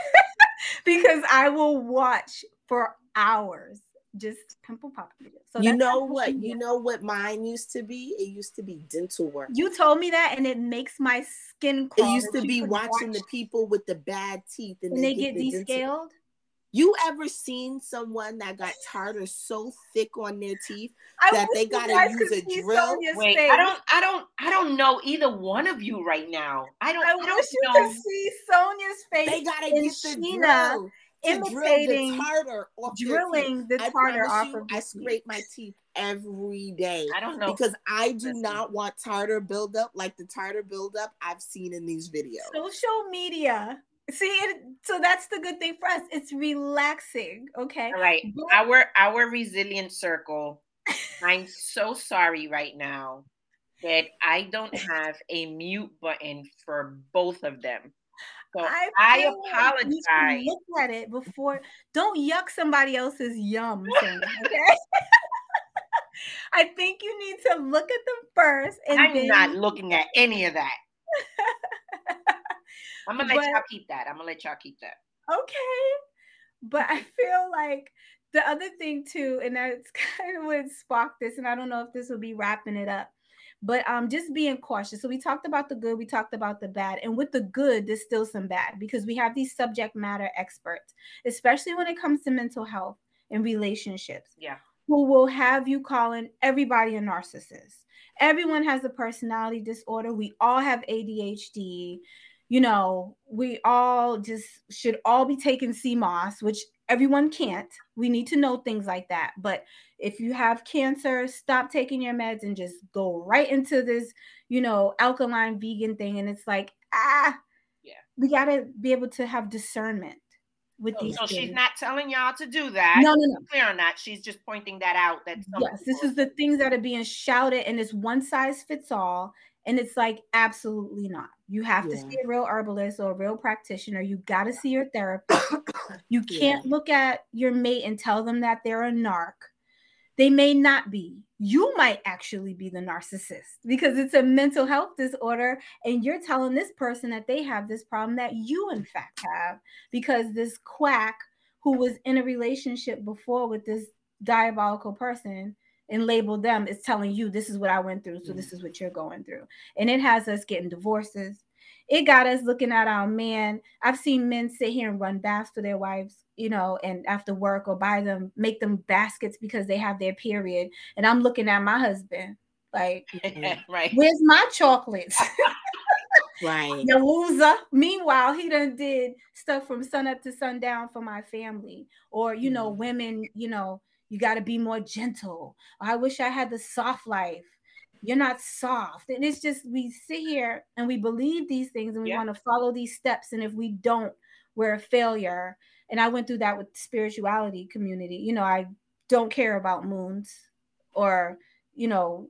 because I will watch for hours just pimple pop videos. So you know what? You know what mine used to be? It used to be dental work. You told me that, and it makes my skin it crawl. used to be watching watch the people with the bad teeth and when they get the dental- descaled. You ever seen someone that got tartar so thick on their teeth? I that they gotta use a drill? Wait, face. I don't I don't I don't know either one of you right now. I don't I I, wish don't you know. could see Sonia's face They gotta and get the drill to drill imitating, the tartar off their teeth. drilling the tartar promise off you, of I the scrape my teeth every day I don't know. because I do Listen. not want tartar buildup like the tartar buildup I've seen in these videos. social media. See, it, so that's the good thing for us. It's relaxing. Okay. All right. But- Our our resilient circle. I'm so sorry right now that I don't <laughs> have a mute button for both of them. So I, like apologize. Look at it before. Don't yuck somebody else's yum. <laughs> Sonia, okay. <laughs> I think you need to look at them first. And I'm then... not looking at any of that. I'm gonna let but, y'all keep that. I'm gonna let y'all keep that. Okay. But I <laughs> feel like the other thing too, and that's <laughs> kind of what sparked this, and I don't know if this will be wrapping it up, but um, just being cautious. So we talked about the good, we talked about the bad, and with the good, there's still some bad because we have these subject matter experts, especially when it comes to mental health and relationships. Yeah. Who will have you calling everybody a narcissist? Everyone has a personality disorder. We all have ADHD you know, we all just should all be taking sea moss, which everyone can't. We need to know things like that. But if you have cancer, stop taking your meds and just go right into this, you know, alkaline vegan thing. And it's like, ah, yeah, we got to be able to have discernment with so, these. So things. she's not telling y'all to do that. No, no, no. Clear on that. She's just pointing that out. That yes, this is the things that are being shouted, and it's one size fits all. And it's like, absolutely not. You have yeah. to see a real herbalist or a real practitioner. You got to see your therapist. <coughs> you can't yeah. look at your mate and tell them that they're a narc. They may not be. You might actually be the narcissist because it's a mental health disorder. And you're telling this person that they have this problem that you, in fact, have because this quack who was in a relationship before with this diabolical person and label them as telling you this is what I went through, so this is what you're going through. And it has us getting divorces. It got us looking at our man. I've seen men sit here and run baths for their wives, you know, and after work or buy them, make them baskets because they have their period. And I'm looking at my husband like, <laughs> right. Where's my chocolates? <laughs> right. The loser. Meanwhile, he done did stuff from sun up to sundown for my family. Or, you know, mm. women, you know, you got to be more gentle. I wish I had the soft life. You're not soft. And it's just we sit here and we believe these things and we yeah. want to follow these steps. And if we don't, we're a failure. And I went through that with spirituality community. You know, I don't care about moons or, you know,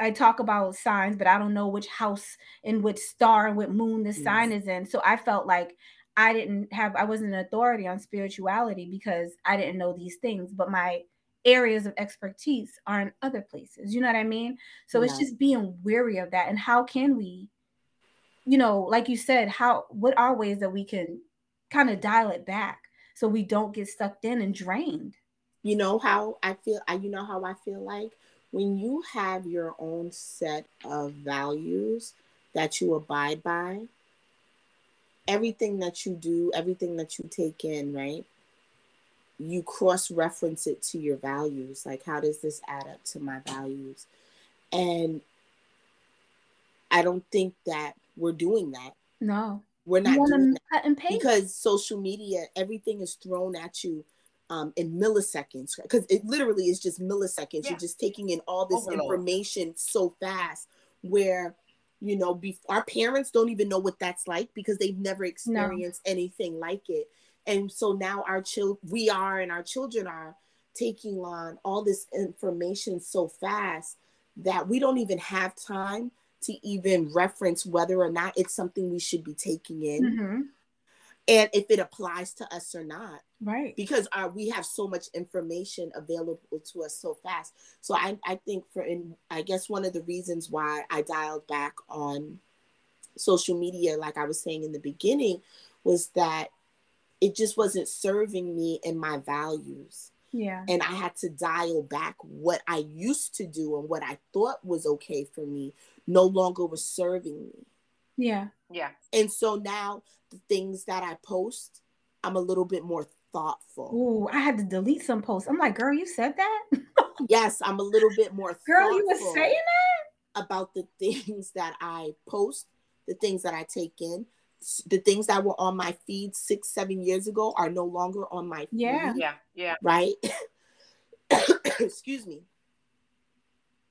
I talk about signs, but I don't know which house and which star and what moon the yes. sign is in. So I felt like I didn't have I wasn't an authority on spirituality because I didn't know these things, but my areas of expertise are in other places. You know what I mean? So yeah. it's just being weary of that. And how can we, you know, like you said, how what are ways that we can kind of dial it back so we don't get sucked in and drained? You know how I feel I you know how I feel like when you have your own set of values that you abide by, everything that you do, everything that you take in, right? you cross reference it to your values. Like, how does this add up to my values? And I don't think that we're doing that. No, we're not doing that because social media, everything is thrown at you um, in milliseconds. Because it literally is just milliseconds. Yeah. You're just taking in all this Overload. information so fast. Where you know, be- our parents don't even know what that's like because they've never experienced no. anything like it and so now our child we are and our children are taking on all this information so fast that we don't even have time to even reference whether or not it's something we should be taking in mm-hmm. and if it applies to us or not right because our, we have so much information available to us so fast so i, I think for in i guess one of the reasons why i dialed back on social media like i was saying in the beginning was that it just wasn't serving me and my values. Yeah. And I had to dial back what I used to do and what I thought was okay for me no longer was serving me. Yeah. Yeah. And so now the things that I post, I'm a little bit more thoughtful. Ooh, I had to delete some posts. I'm like, girl, you said that? <laughs> yes, I'm a little bit more Girl, you were saying that? About the <laughs> things that I post, the things that I take in, the things that were on my feed six, seven years ago are no longer on my feed. Yeah. Yeah. Yeah. Right. <coughs> Excuse me.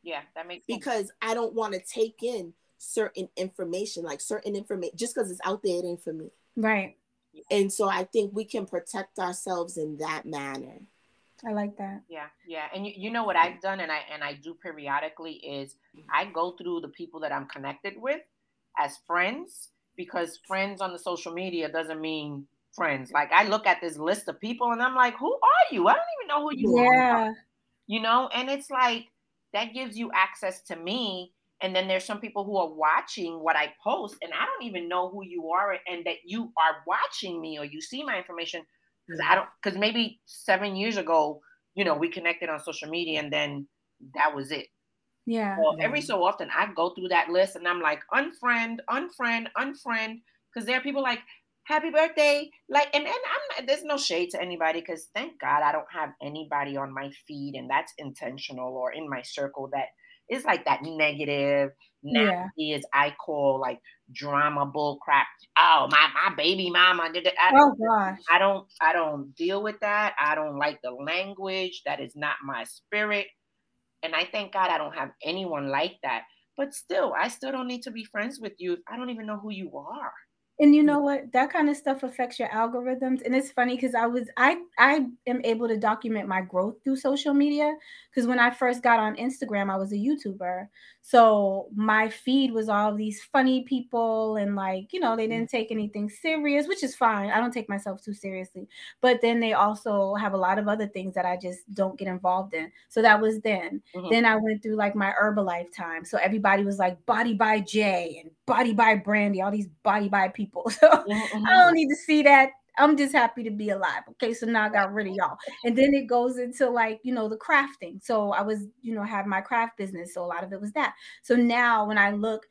Yeah, that makes sense. Because I don't want to take in certain information, like certain information, just because it's out there, it ain't for me. Right. And so I think we can protect ourselves in that manner. I like that. Yeah, yeah. And you, you know what I've done and I and I do periodically is I go through the people that I'm connected with as friends because friends on the social media doesn't mean friends. Like I look at this list of people and I'm like, who are you? I don't even know who you yeah. are. You know, and it's like that gives you access to me and then there's some people who are watching what I post, and I don't even know who you are, and that you are watching me or you see my information because I don't because maybe seven years ago, you know, we connected on social media, and then that was it. Yeah. Well, every so often I go through that list, and I'm like unfriend, unfriend, unfriend, because there are people like happy birthday like and, and i'm there's no shade to anybody because thank god i don't have anybody on my feed and that's intentional or in my circle that it's like that negative, nasty yeah. as I call like drama bull crap. Oh, my my baby mama. I, oh gosh. I don't I don't deal with that. I don't like the language. That is not my spirit. And I thank God I don't have anyone like that. But still, I still don't need to be friends with you I don't even know who you are and you know what? That kind of stuff affects your algorithms. And it's funny because i was i i am able to document my growth through social media. Because when i first got on instagram i was a youtuber. So my feed was all these funny people and like you know they didn't take anything serious which is fine. I don't take myself too seriously. But then they also have a lot of other things that i just don't get involved in. So that was then. Mm-hmm. then i went through like my herbalife time. So everybody was like body by jay and body by brandy all these body by people people. <laughs> So mm-hmm. I don't need to see that. I'm just happy to be alive. Okay, so now I got rid of y'all. And then it goes into like, you know, the crafting. So I was, you know, have my craft business. So a lot of it was that. So now when I look,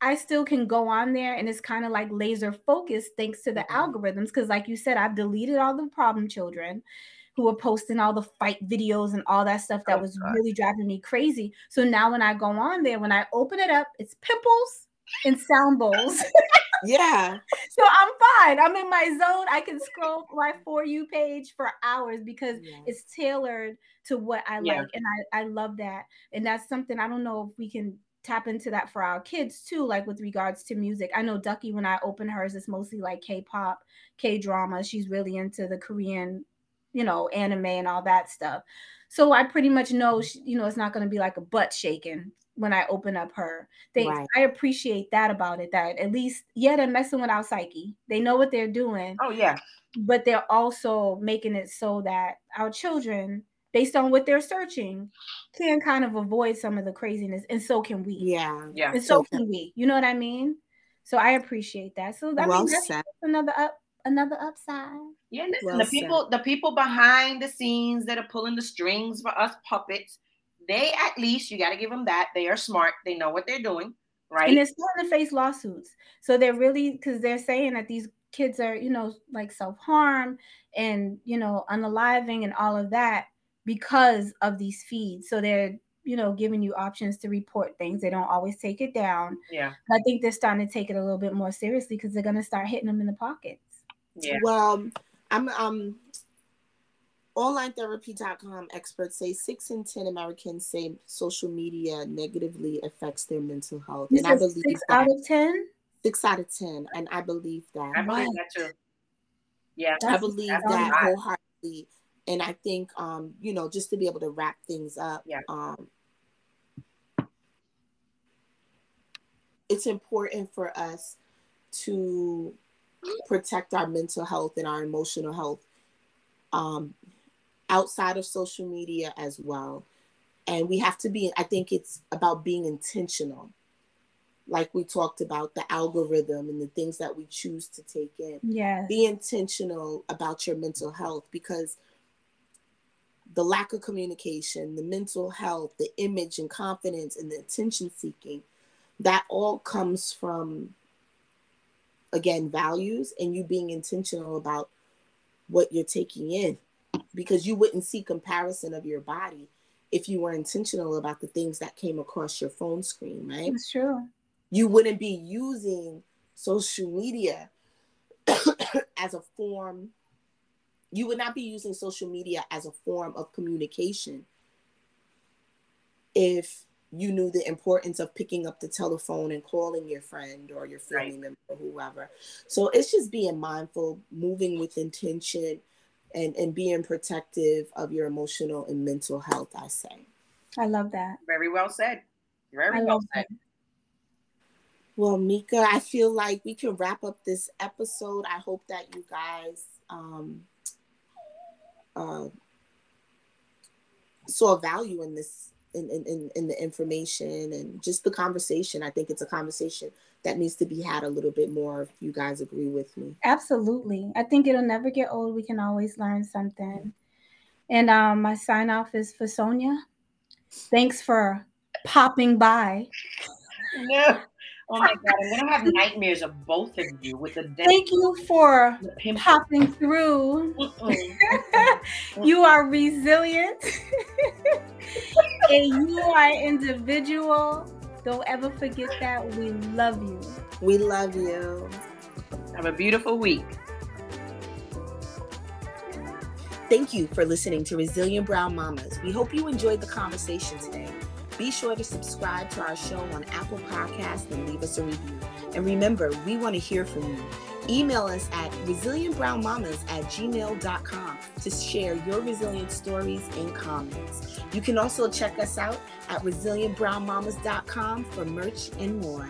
I still can go on there and it's kind of like laser focused thanks to the algorithms. Cause like you said, I've deleted all the problem children who were posting all the fight videos and all that stuff that oh, was God. really driving me crazy. So now when I go on there, when I open it up, it's pimples and sound bowls. <laughs> yeah. So I'm fine. I'm in my zone. I can scroll <laughs> my for you page for hours because yeah. it's tailored to what I yeah. like. And I, I love that. And that's something I don't know if we can tap into that for our kids too, like with regards to music. I know Ducky, when I open hers, it's mostly like K-pop, K-drama. She's really into the Korean, you know, anime and all that stuff. So I pretty much know, mm-hmm. she, you know, it's not going to be like a butt shaking when I open up her things. Right. I appreciate that about it. That at least, yeah, they're messing with our psyche. They know what they're doing. Oh yeah. But they're also making it so that our children, based on what they're searching, can kind of avoid some of the craziness, and so can we. Yeah, yeah. And so can we. You know what I mean? So I appreciate that. So I well mean, that's said. another up, another upside. Yeah, listen, well the people, said. the people behind the scenes that are pulling the strings for us puppets they at least you got to give them that. They are smart. They know what they're doing right? And they're starting to face lawsuits. So they're really because they're saying that these kids are you know like self-harm and you know unaliving and all of that because of these feeds. So they're you know giving you options to report things. They don't always take it down. Yeah. I think they're starting to take it a little bit more seriously because they're going to start hitting them in the pockets. Yeah. Well i'm um OnlineTherapy.com experts say six in 10 Americans say social media negatively affects their mental health. and I believe six that, out of 10? Six out of 10. And I believe that. I believe that too. Yeah. I believe that wholeheartedly. And I think, um, you know, just to be able to wrap things up, yeah. um, it's important for us to protect our mental health and our emotional health um, outside of social media as well. And we have to be, I think it's about being intentional. Like we talked about the algorithm and the things that we choose to take in. Yeah. Be intentional about your mental health because the lack of communication, the mental health, the image and confidence, and the attention seeking, that all comes from, again, values and you being intentional about what you're taking in because you wouldn't see comparison of your body if you were intentional about the things that came across your phone screen, right? That's true. You wouldn't be using social media <coughs> as a form, you would not be using social media as a form of communication if you knew the importance of picking up the telephone and calling your friend or your family right. member or whoever. So it's just being mindful, moving with intention, and and being protective of your emotional and mental health i say. I love that. Very well said. Very I well said. that. well mika i feel like we can wrap up this episode. I hope that you guys um uh saw value in this in, in, in the information and just the conversation. I think it's a conversation that needs to be had a little bit more if you guys agree with me. Absolutely. I think it'll never get old. We can always learn something. And um, my sign off is for Sonia. Thanks for popping by. <laughs> No. Oh my god, I'm gonna have nightmares of both of you with the death. Thank you for popping through. <laughs> you are resilient <laughs> and you are individual. Don't ever forget that. We love you. We love you. Have a beautiful week. Thank you for listening to Resilient Brown Mommas. We hope you enjoyed the conversation today. Be sure to subscribe to our show on Apple Podcasts and leave us a review. And remember, we want to hear from you. Email us at resilientbrownmommas at gmail.com to share your resilient stories and comments. You can also check us out at resilientbrownmommas.com for merch and more.